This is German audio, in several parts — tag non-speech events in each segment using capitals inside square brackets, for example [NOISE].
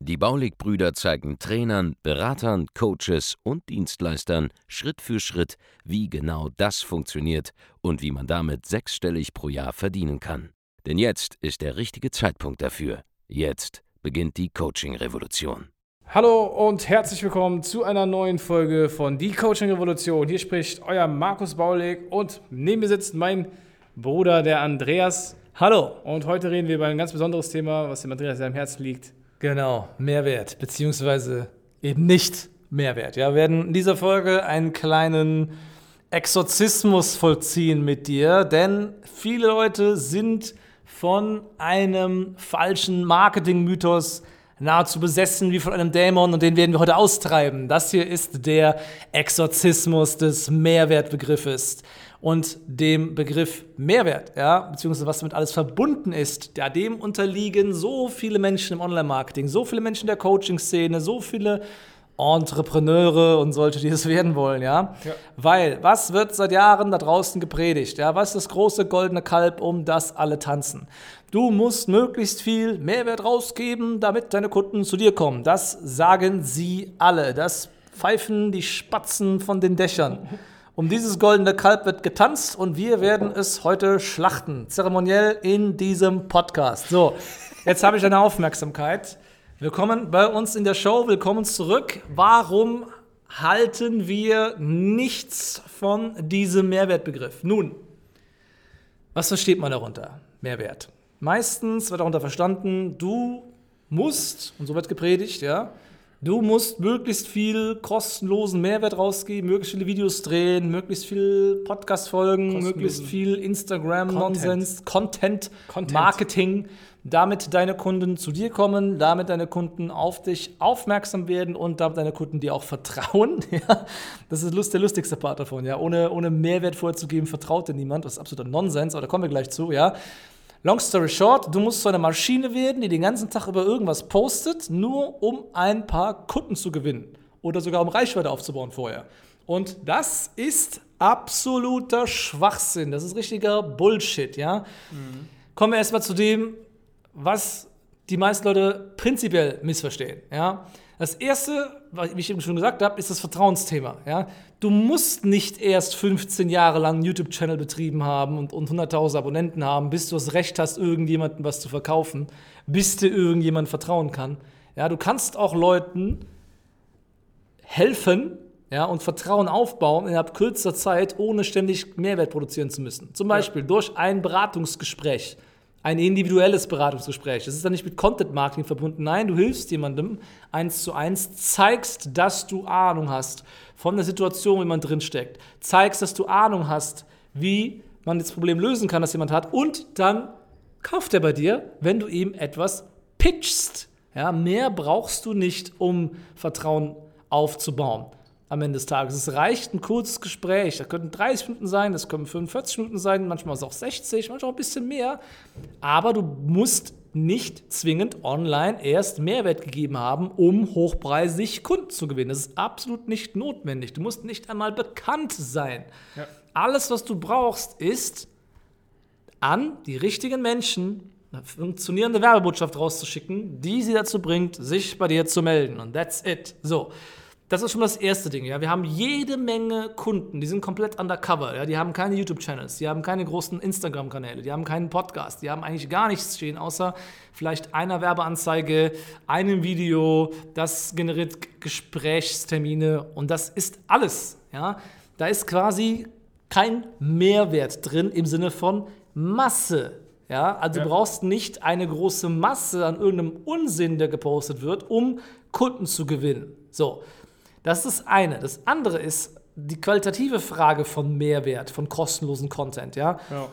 Die Baulig-Brüder zeigen Trainern, Beratern, Coaches und Dienstleistern Schritt für Schritt, wie genau das funktioniert und wie man damit sechsstellig pro Jahr verdienen kann. Denn jetzt ist der richtige Zeitpunkt dafür. Jetzt beginnt die Coaching-Revolution. Hallo und herzlich willkommen zu einer neuen Folge von Die Coaching Revolution. Hier spricht euer Markus Baulig und neben mir sitzt mein Bruder, der Andreas. Hallo. Und heute reden wir über ein ganz besonderes Thema, was dem Andreas sehr am Herzen liegt. Genau, Mehrwert, beziehungsweise eben nicht Mehrwert. Ja, wir werden in dieser Folge einen kleinen Exorzismus vollziehen mit dir, denn viele Leute sind von einem falschen Marketing-Mythos nahezu besessen wie von einem Dämon und den werden wir heute austreiben. Das hier ist der Exorzismus des Mehrwertbegriffes und dem Begriff Mehrwert, ja, beziehungsweise was damit alles verbunden ist, ja, dem unterliegen so viele Menschen im Online-Marketing, so viele Menschen der Coaching-Szene, so viele Entrepreneure und solche, die es [LAUGHS] werden wollen, ja? ja? Weil, was wird seit Jahren da draußen gepredigt? Ja, was ist das große goldene Kalb, um das alle tanzen? Du musst möglichst viel Mehrwert rausgeben, damit deine Kunden zu dir kommen. Das sagen sie alle. Das pfeifen die Spatzen von den Dächern. Um dieses goldene Kalb wird getanzt und wir werden es heute schlachten, zeremoniell in diesem Podcast. So, jetzt habe ich deine Aufmerksamkeit. Willkommen bei uns in der Show, willkommen zurück. Warum halten wir nichts von diesem Mehrwertbegriff? Nun, was versteht man darunter? Mehrwert. Meistens wird darunter verstanden, du musst, und so wird gepredigt, ja, Du musst möglichst viel kostenlosen Mehrwert rausgeben, möglichst viele Videos drehen, möglichst viel Podcast-Folgen, möglichst viel Instagram-Nonsens, Content, Content, Marketing, damit deine Kunden zu dir kommen, damit deine Kunden auf dich aufmerksam werden und damit deine Kunden dir auch vertrauen. [LAUGHS] Ja, das ist der lustigste Part davon. Ja, ohne, ohne Mehrwert vorzugeben, vertraut dir niemand. Das ist absoluter Nonsens, aber da kommen wir gleich zu. Ja, Long story short, du musst so eine Maschine werden, die den ganzen Tag über irgendwas postet, nur um ein paar Kunden zu gewinnen oder sogar um Reichweite aufzubauen vorher. Und das ist absoluter Schwachsinn. Das ist richtiger Bullshit, ja. Mhm. Kommen wir erstmal zu dem, was die meisten Leute prinzipiell missverstehen, ja. Das erste, wie ich eben schon gesagt habe, ist das Vertrauensthema. Ja? Du musst nicht erst 15 Jahre lang einen YouTube-Channel betrieben haben und, und 100.000 Abonnenten haben, bis du das Recht hast, irgendjemandem was zu verkaufen, bis dir irgendjemand vertrauen kann. Ja, du kannst auch Leuten helfen ja, und Vertrauen aufbauen innerhalb kürzester Zeit, ohne ständig Mehrwert produzieren zu müssen. Zum Beispiel ja. durch ein Beratungsgespräch ein individuelles Beratungsgespräch. Das ist dann nicht mit Content Marketing verbunden. Nein, du hilfst jemandem eins zu eins, zeigst, dass du Ahnung hast von der Situation, wie man drinsteckt, zeigst, dass du Ahnung hast, wie man das Problem lösen kann, das jemand hat, und dann kauft er bei dir, wenn du ihm etwas pitchst. Ja, mehr brauchst du nicht, um Vertrauen aufzubauen am Ende des Tages. Es reicht ein kurzes Gespräch. Das könnten 30 Minuten sein, das können 45 Minuten sein, manchmal ist es auch 60, manchmal auch ein bisschen mehr. Aber du musst nicht zwingend online erst Mehrwert gegeben haben, um hochpreisig Kunden zu gewinnen. Das ist absolut nicht notwendig. Du musst nicht einmal bekannt sein. Ja. Alles, was du brauchst, ist an die richtigen Menschen eine funktionierende Werbebotschaft rauszuschicken, die sie dazu bringt, sich bei dir zu melden. Und that's it. So. Das ist schon das erste Ding. Ja. Wir haben jede Menge Kunden, die sind komplett undercover. Ja. Die haben keine YouTube-Channels, die haben keine großen Instagram-Kanäle, die haben keinen Podcast, die haben eigentlich gar nichts stehen, außer vielleicht einer Werbeanzeige, einem Video, das generiert Gesprächstermine und das ist alles. Ja. Da ist quasi kein Mehrwert drin im Sinne von Masse. Ja, also ja. du brauchst nicht eine große Masse an irgendeinem Unsinn, der gepostet wird, um Kunden zu gewinnen. So, das ist das eine. Das andere ist die qualitative Frage von Mehrwert, von kostenlosen Content, ja? ja.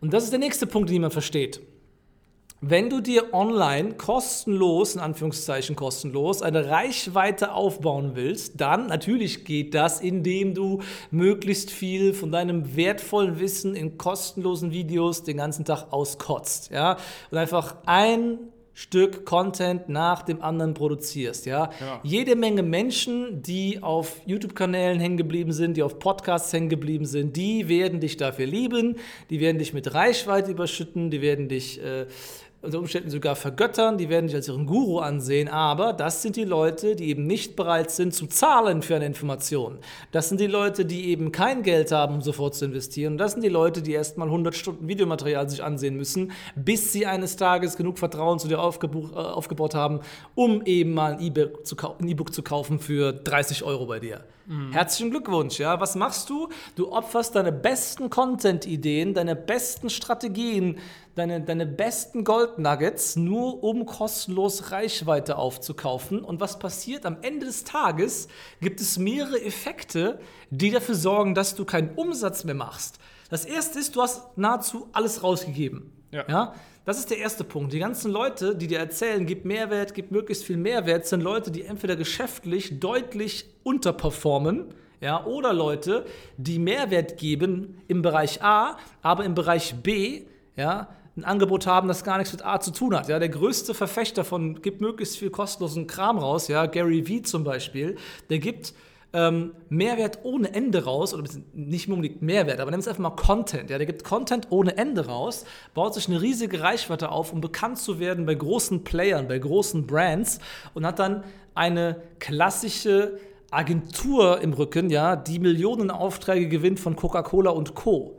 Und das ist der nächste Punkt, den man versteht. wenn du dir online kostenlos, in Anführungszeichen kostenlos, eine Reichweite aufbauen willst, dann natürlich geht das, indem du möglichst viel von deinem wertvollen Wissen in kostenlosen Videos den ganzen Tag auskotzt. Ja? Und einfach ein Stück Content nach dem anderen produzierst. Ja? Ja. Jede Menge Menschen, die auf YouTube-Kanälen hängen geblieben sind, die auf Podcasts hängen geblieben sind, die werden dich dafür lieben, die werden dich mit Reichweite überschütten, die werden dich äh, unter Umständen sogar vergöttern, die werden dich als ihren Guru ansehen, aber das sind die Leute, die eben nicht bereit sind zu zahlen für eine Information. Das sind die Leute, die eben kein Geld haben, um sofort zu investieren. Das sind die Leute, die erst mal 100 Stunden Videomaterial sich ansehen müssen, bis sie eines Tages genug Vertrauen zu dir aufgebuch, äh, aufgebaut haben, um eben mal ein E-Book zu, kau- ein E-Book zu kaufen für 30 Euro bei dir. Herzlichen Glückwunsch, ja. Was machst du? Du opferst deine besten Content-Ideen, deine besten Strategien, deine, deine besten Gold-Nuggets, nur um kostenlos Reichweite aufzukaufen. Und was passiert? Am Ende des Tages gibt es mehrere Effekte, die dafür sorgen, dass du keinen Umsatz mehr machst. Das erste ist, du hast nahezu alles rausgegeben. Ja. ja? Das ist der erste Punkt. Die ganzen Leute, die dir erzählen, gib Mehrwert, gib möglichst viel Mehrwert, sind Leute, die entweder geschäftlich deutlich unterperformen, ja, oder Leute, die Mehrwert geben im Bereich A, aber im Bereich B, ja, ein Angebot haben, das gar nichts mit A zu tun hat. Ja, der größte Verfechter von gibt möglichst viel kostenlosen Kram raus, ja, Gary Vee zum Beispiel, der gibt ähm, Mehrwert ohne Ende raus, oder nicht unbedingt Mehrwert, aber nimm es einfach mal Content. Ja, der gibt Content ohne Ende raus, baut sich eine riesige Reichweite auf, um bekannt zu werden bei großen Playern, bei großen Brands und hat dann eine klassische Agentur im Rücken, ja, die Millionen Aufträge gewinnt von Coca-Cola und Co.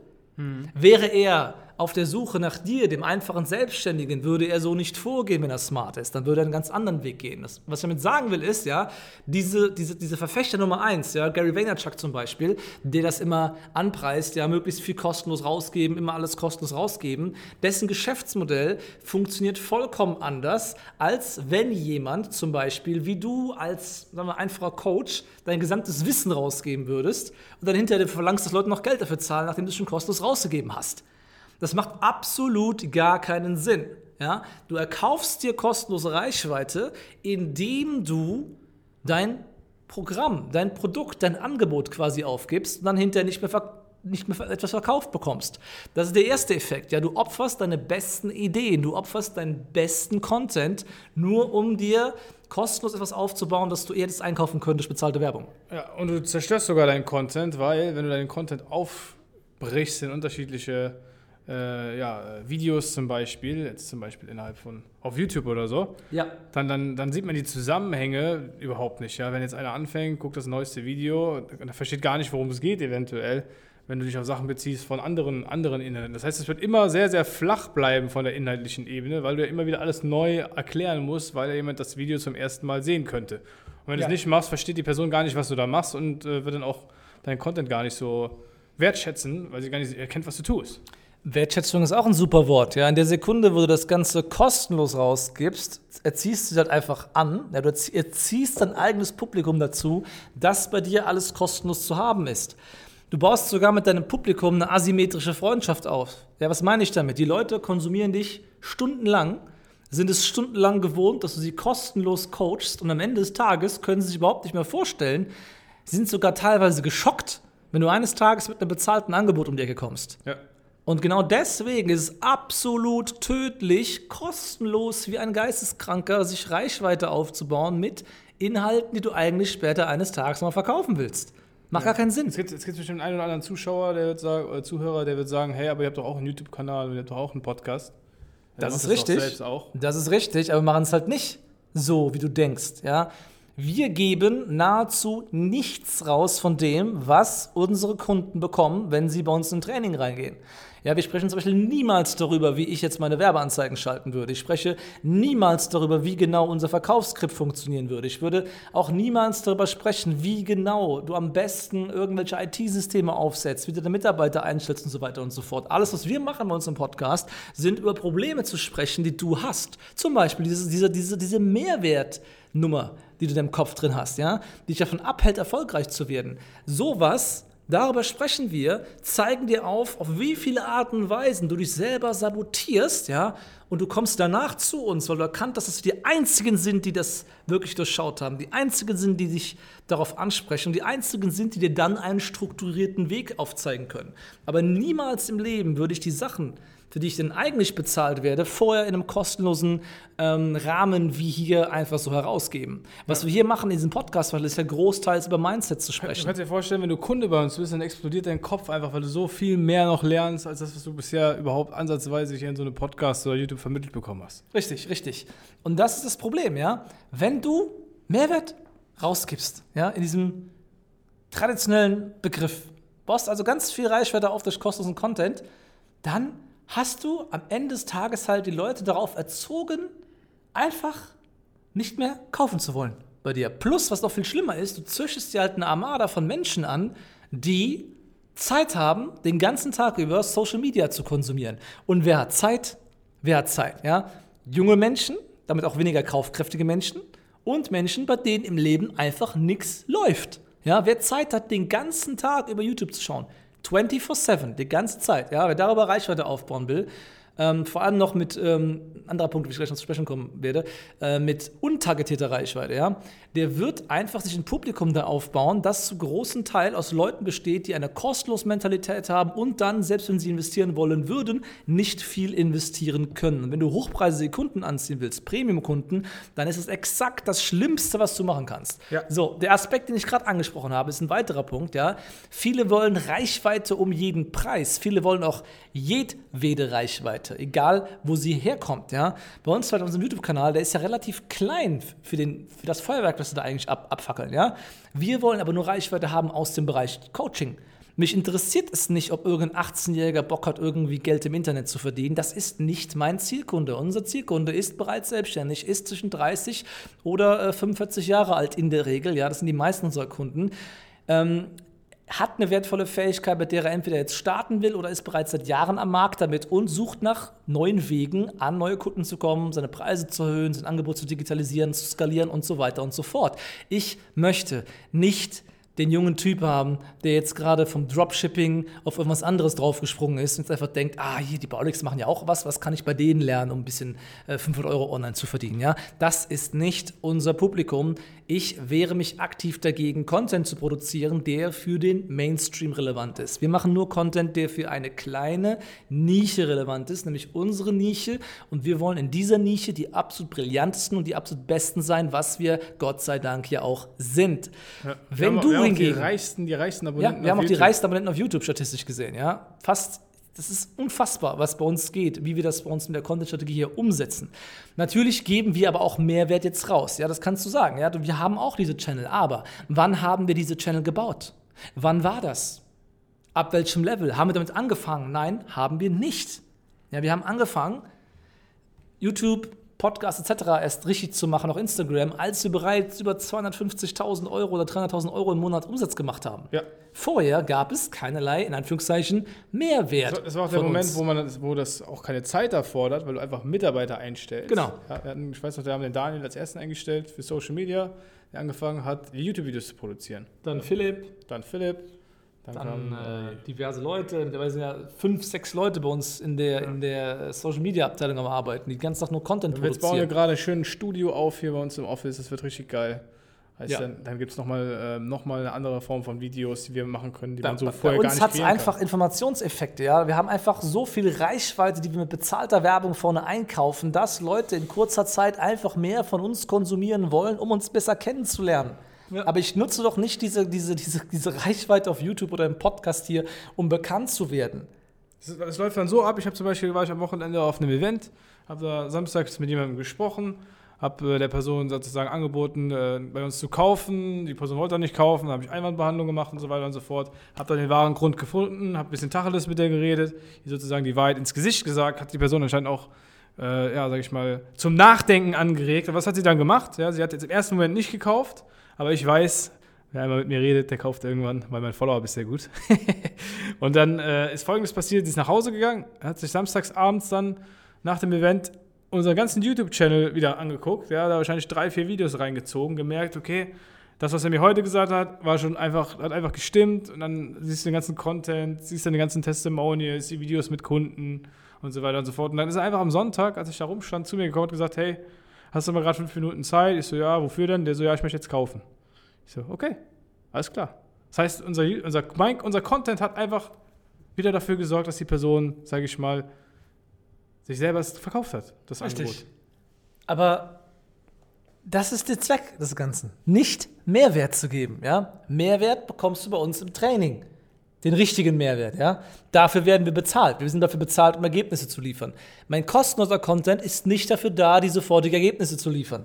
Wäre er auf der Suche nach dir, dem einfachen Selbstständigen, würde er so nicht vorgehen, wenn er smart ist. Dann würde er einen ganz anderen Weg gehen. Das, was ich damit sagen will, ist, ja, diese, diese, diese Verfechter Nummer eins, ja, Gary Vaynerchuk zum Beispiel, der das immer anpreist, ja, möglichst viel kostenlos rausgeben, immer alles kostenlos rausgeben, dessen Geschäftsmodell funktioniert vollkommen anders, als wenn jemand zum Beispiel, wie du als sagen wir, einfacher Coach, dein gesamtes Wissen rausgeben würdest und dann hinterher verlangst, dass Leute noch Geld dafür zahlen, nachdem du es schon kostenlos rausgegeben hast. Das macht absolut gar keinen Sinn. Ja? Du erkaufst dir kostenlose Reichweite, indem du dein Programm, dein Produkt, dein Angebot quasi aufgibst und dann hinterher nicht mehr, ver nicht mehr etwas verkauft bekommst. Das ist der erste Effekt. Ja? Du opferst deine besten Ideen, du opferst deinen besten Content, nur um dir kostenlos etwas aufzubauen, das du eher das einkaufen könntest, bezahlte Werbung. Ja, und du zerstörst sogar deinen Content, weil wenn du deinen Content aufbrichst in unterschiedliche äh, ja, Videos zum Beispiel, jetzt zum Beispiel innerhalb von auf YouTube oder so, Ja. dann, dann, dann sieht man die Zusammenhänge überhaupt nicht. Ja? Wenn jetzt einer anfängt, guckt das neueste Video, dann versteht gar nicht, worum es geht eventuell, wenn du dich auf Sachen beziehst von anderen, anderen Inhalten. Das heißt, es wird immer sehr, sehr flach bleiben von der inhaltlichen Ebene, weil du ja immer wieder alles neu erklären musst, weil ja jemand das Video zum ersten Mal sehen könnte. Und wenn du Ja. es nicht machst, versteht die Person gar nicht, was du da machst und äh, wird dann auch deinen Content gar nicht so wertschätzen, weil sie gar nicht erkennt, was du tust. Wertschätzung ist auch ein super Wort. Ja? In der Sekunde, wo du das Ganze kostenlos rausgibst, erziehst du das einfach an. Ja? Du erzie- erziehst dein eigenes Publikum dazu, dass bei dir alles kostenlos zu haben ist. Du baust sogar mit deinem Publikum eine asymmetrische Freundschaft auf. Ja, was meine ich damit? Die Leute konsumieren dich stundenlang, sind es stundenlang gewohnt, dass du sie kostenlos coachst und am Ende des Tages können sie sich überhaupt nicht mehr vorstellen. Sie sind sogar teilweise geschockt, wenn du eines Tages mit einem bezahlten Angebot um die Ecke kommst. Ja. Und genau deswegen ist es absolut tödlich, kostenlos wie ein Geisteskranker sich Reichweite aufzubauen mit Inhalten, die du eigentlich später eines Tages mal verkaufen willst. Macht gar keinen Sinn. Jetzt gibt es bestimmt einen oder anderen Zuschauer, der wird sagen, oder Zuhörer, der wird sagen, hey, aber ihr habt doch auch einen YouTube-Kanal und ihr habt doch auch einen Podcast. Das macht ist doch richtig. Das ist richtig, aber wir machen es halt nicht so, wie du denkst. Ja? Wir geben nahezu nichts raus von dem, was unsere Kunden bekommen, wenn sie bei uns in Training reingehen. Ja, wir sprechen zum Beispiel niemals darüber, wie ich jetzt meine Werbeanzeigen schalten würde. Ich spreche niemals darüber, wie genau unser Verkaufsskript funktionieren würde. Ich würde auch niemals darüber sprechen, wie genau du am besten irgendwelche IT-Systeme aufsetzt, wie du deine Mitarbeiter einstellst und so weiter und so fort. Alles, was wir machen bei uns im Podcast, sind über Probleme zu sprechen, die du hast. Zum Beispiel diese, diese, diese, diese Mehrwertnummer, die du in deinem Kopf drin hast, ja, die dich davon abhält, erfolgreich zu werden. Sowas Darüber sprechen wir, zeigen dir auf, auf wie viele Arten und Weisen du dich selber sabotierst, ja, und du kommst danach zu uns, weil du erkannt hast, dass wir die einzigen sind, die das wirklich durchschaut haben, die einzigen sind, die dich darauf ansprechen und die einzigen sind, die dir dann einen strukturierten Weg aufzeigen können. Aber niemals im Leben würde ich die Sachen für die ich denn eigentlich bezahlt werde, vorher in einem kostenlosen ähm, Rahmen wie hier einfach so herausgeben. Was ja. wir hier machen in diesem Podcast, weil ist ja großteils über Mindset zu sprechen. Du kannst dir vorstellen, wenn du Kunde bei uns bist, dann explodiert dein Kopf einfach, weil du so viel mehr noch lernst, als das, was du bisher überhaupt ansatzweise hier in so einem Podcast oder YouTube vermittelt bekommen hast. Richtig, richtig. Und das ist das Problem, ja. Wenn du Mehrwert rausgibst, ja, in diesem traditionellen Begriff, baust also ganz viel Reichweite auf durch kostenlosen Content, dann hast du am Ende des Tages halt die Leute darauf erzogen, einfach nicht mehr kaufen zu wollen bei dir. Plus, was noch viel schlimmer ist, du züchtest dir halt eine Armada von Menschen an, die Zeit haben, den ganzen Tag über Social Media zu konsumieren. Und wer hat Zeit? Wer hat Zeit? Ja? Junge Menschen, damit auch weniger kaufkräftige Menschen und Menschen, bei denen im Leben einfach nichts läuft. Ja, wer Zeit hat, den ganzen Tag über YouTube zu schauen, 24-7, die ganze Zeit. Ja, wer darüber Reichweite aufbauen will, ähm, vor allem noch mit, ähm, anderer Punkt, wie ich gleich noch zu sprechen kommen werde, äh, mit untargetierter Reichweite, ja, der wird einfach sich ein Publikum da aufbauen, das zu großen Teil aus Leuten besteht, die eine kostenlos Mentalität haben und dann, selbst wenn sie investieren wollen würden, nicht viel investieren können. Und wenn du hochpreisige Kunden anziehen willst, Premium-Kunden, dann ist es exakt das Schlimmste, was du machen kannst. Ja. So, der Aspekt, den ich gerade angesprochen habe, ist ein weiterer Punkt, ja. Viele wollen Reichweite um jeden Preis. Viele wollen auch jedwede Reichweite. Reichweite, egal wo sie herkommt. Ja? Bei uns halt unserem YouTube-Kanal, der ist ja relativ klein für, den, für das Feuerwerk, das wir da eigentlich ab, abfackeln. Ja? Wir wollen aber nur Reichweite haben aus dem Bereich Coaching. Mich interessiert es nicht, ob irgendein 18-Jähriger Bock hat, irgendwie Geld im Internet zu verdienen. Das ist nicht mein Zielkunde. Unser Zielkunde ist bereits selbstständig, ist zwischen 30 oder äh, 45 Jahre alt in der Regel. Ja, das sind die meisten unserer Kunden. Ähm, hat eine wertvolle Fähigkeit, mit der er entweder jetzt starten will oder ist bereits seit Jahren am Markt damit und sucht nach neuen Wegen, an neue Kunden zu kommen, seine Preise zu erhöhen, sein Angebot zu digitalisieren, zu skalieren und so weiter und so fort. Ich möchte nicht den jungen Typ haben, der jetzt gerade vom Dropshipping auf irgendwas anderes draufgesprungen ist und jetzt einfach denkt, ah, hier, die Baulix machen ja auch was, was kann ich bei denen lernen, um ein bisschen äh, 500 Euro online zu verdienen, ja? Das ist nicht unser Publikum. Ich wehre mich aktiv dagegen, Content zu produzieren, der für den Mainstream relevant ist. Wir machen nur Content, der für eine kleine Nische relevant ist, nämlich unsere Nische und wir wollen in dieser Nische die absolut brillantesten und die absolut besten sein, was wir Gott sei Dank ja auch sind. Ja, Wenn du haben die reichsten, die reichsten Abonnenten. Ja, wir haben auch die reichsten Abonnenten auf YouTube statistisch gesehen, ja. Fast, das ist unfassbar, was bei uns geht, wie wir das bei uns mit der Content-Strategie hier umsetzen. Natürlich geben wir aber auch Mehrwert jetzt raus, ja, das kannst du sagen, ja. Wir haben auch diese Channel, aber wann haben wir diese Channel gebaut? Wann war das? Ab welchem Level? Haben wir damit angefangen? Nein, haben wir nicht. Ja, wir haben angefangen, YouTube Podcast etc. erst richtig zu machen, auch Instagram, als wir bereits über 250.000 Euro oder 300.000 Euro im Monat Umsatz gemacht haben. Ja. Vorher gab es keinerlei, in Anführungszeichen, Mehrwert. Das war auch der Moment, wo, man, wo das auch keine Zeit erfordert, weil du einfach Mitarbeiter einstellst. Genau. Ja, hatten, ich weiß noch, wir haben den Daniel als ersten eingestellt für Social Media, der angefangen hat, YouTube-Videos zu produzieren. Dann Philipp. Dann Philipp. Dann, dann äh, diverse Leute, da sind ja fünf, sechs Leute bei uns in der, ja. in der Social Media Abteilung am Arbeiten, die den ganzen Tag nur Content produzieren. Jetzt bauen wir gerade schön ein Studio auf hier bei uns im Office, das wird richtig geil. Heißt ja. Dann, dann gibt es nochmal äh, noch eine andere Form von Videos, die wir machen können, die da, man so vorher gar nicht Bei uns hat es einfach Informationseffekte, ja. Wir haben einfach so viel Reichweite, die wir mit bezahlter Werbung vorne einkaufen, dass Leute in kurzer Zeit einfach mehr von uns konsumieren wollen, um uns besser kennenzulernen. Ja. Aber ich nutze doch nicht diese, diese, diese, diese Reichweite auf YouTube oder im Podcast hier, um bekannt zu werden. Es läuft dann so ab, ich habe zum Beispiel, war ich am Wochenende auf einem Event, habe da samstags mit jemandem gesprochen, habe äh, der Person sozusagen angeboten, äh, bei uns zu kaufen. Die Person wollte dann nicht kaufen, dann habe ich Einwandbehandlung gemacht und so weiter und so fort. Habe dann den wahren Grund gefunden, habe ein bisschen Tacheles mit der geredet, die sozusagen die Wahrheit ins Gesicht gesagt, hat die Person anscheinend auch, äh, ja, sag ich mal, zum Nachdenken angeregt. Und was hat sie dann gemacht? Ja, sie hat jetzt im ersten Moment nicht gekauft, aber ich weiß, wer einmal mit mir redet, der kauft irgendwann, weil mein Follower ist sehr gut. [LAUGHS] und dann äh, ist folgendes passiert: Sie ist nach Hause gegangen, hat sich samstags abends dann nach dem Event unseren ganzen YouTube-Channel wieder angeguckt, ja, da wahrscheinlich drei, vier Videos reingezogen, gemerkt, okay, das, was er mir heute gesagt hat, war schon einfach, hat einfach gestimmt. Und dann siehst du den ganzen Content, siehst du den ganzen Testimonials, die Videos mit Kunden und so weiter und so fort. Und dann ist er einfach am Sonntag, als ich da rumstand, zu mir gekommen und gesagt, hey, hast du mal gerade fünf Minuten Zeit? Ich so, ja, wofür denn? Der so, ja, ich möchte jetzt kaufen. Ich so, okay, alles klar. Das heißt, unser, unser, mein, unser Content hat einfach wieder dafür gesorgt, dass die Person, sage ich mal, sich selber verkauft hat, das Richtig. Angebot. Aber das ist der Zweck des Ganzen. Nicht Mehrwert zu geben. Ja? Mehrwert bekommst du bei uns im Training. Den richtigen Mehrwert. Ja? Dafür werden wir bezahlt. Wir sind dafür bezahlt, um Ergebnisse zu liefern. Mein kostenloser Content ist nicht dafür da, die sofortigen Ergebnisse zu liefern.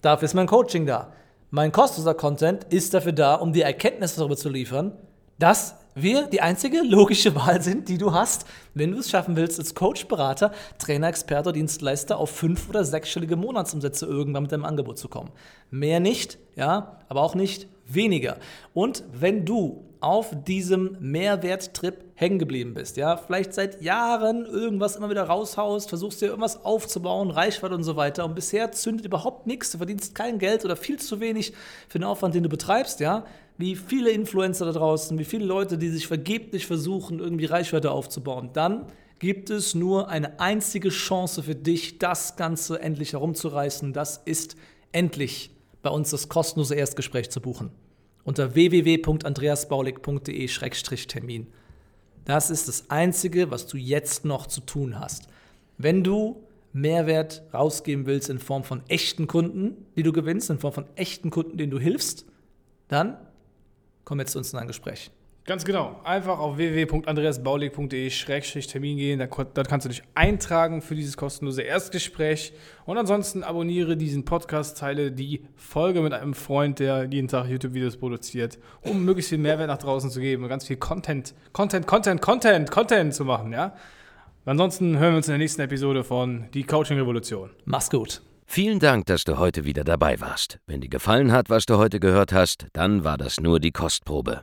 Dafür ist mein Coaching da. Mein kostenloser Content ist dafür da, um dir Erkenntnisse darüber zu liefern, dass wir die einzige logische [LAUGHS] Wahl sind, die du hast, wenn du es schaffen willst, als Coach, Berater, Trainer, Experte, Dienstleister auf fünf- oder sechsstellige Monatsumsätze irgendwann mit deinem Angebot zu kommen. Mehr nicht, ja, aber auch nicht weniger. Und wenn du auf diesem Mehrwerttrip hängen geblieben bist, ja, vielleicht seit Jahren irgendwas immer wieder raushaust, versuchst dir irgendwas aufzubauen, Reichweite und so weiter und bisher zündet überhaupt nichts, du verdienst kein Geld oder viel zu wenig für den Aufwand, den du betreibst, ja, wie viele Influencer da draußen, wie viele Leute, die sich vergeblich versuchen, irgendwie Reichweite aufzubauen, dann gibt es nur eine einzige Chance für dich, das Ganze endlich herumzureißen. Das ist endlich bei uns das kostenlose Erstgespräch zu buchen. Unter www.andreasbaulig.de-termin. Das ist das Einzige, was du jetzt noch zu tun hast. Wenn du Mehrwert rausgeben willst in Form von echten Kunden, die du gewinnst, in Form von echten Kunden, denen du hilfst, dann komm jetzt zu uns in ein Gespräch. Ganz genau. Einfach auf www.andreasbaulig.de-termin gehen. Da, da, kannst du dich eintragen für dieses kostenlose Erstgespräch. Und ansonsten abonniere dizen Podcast, teile die Folge mit einem Freund, der jeden Tag YouTube-Videos produziert, um möglichst viel Mehrwert nach draußen zu geben und ganz viel Content, Content, Content, Content, Content zu machen. Ja? Ansonsten hören wir uns in der nächsten Episode von Die Coaching Revolution. Mach's gut. Vielen Dank, dass du heute wieder dabei warst. Wenn dir gefallen hat, was du heute gehört hast, dann war das nur die Kostprobe.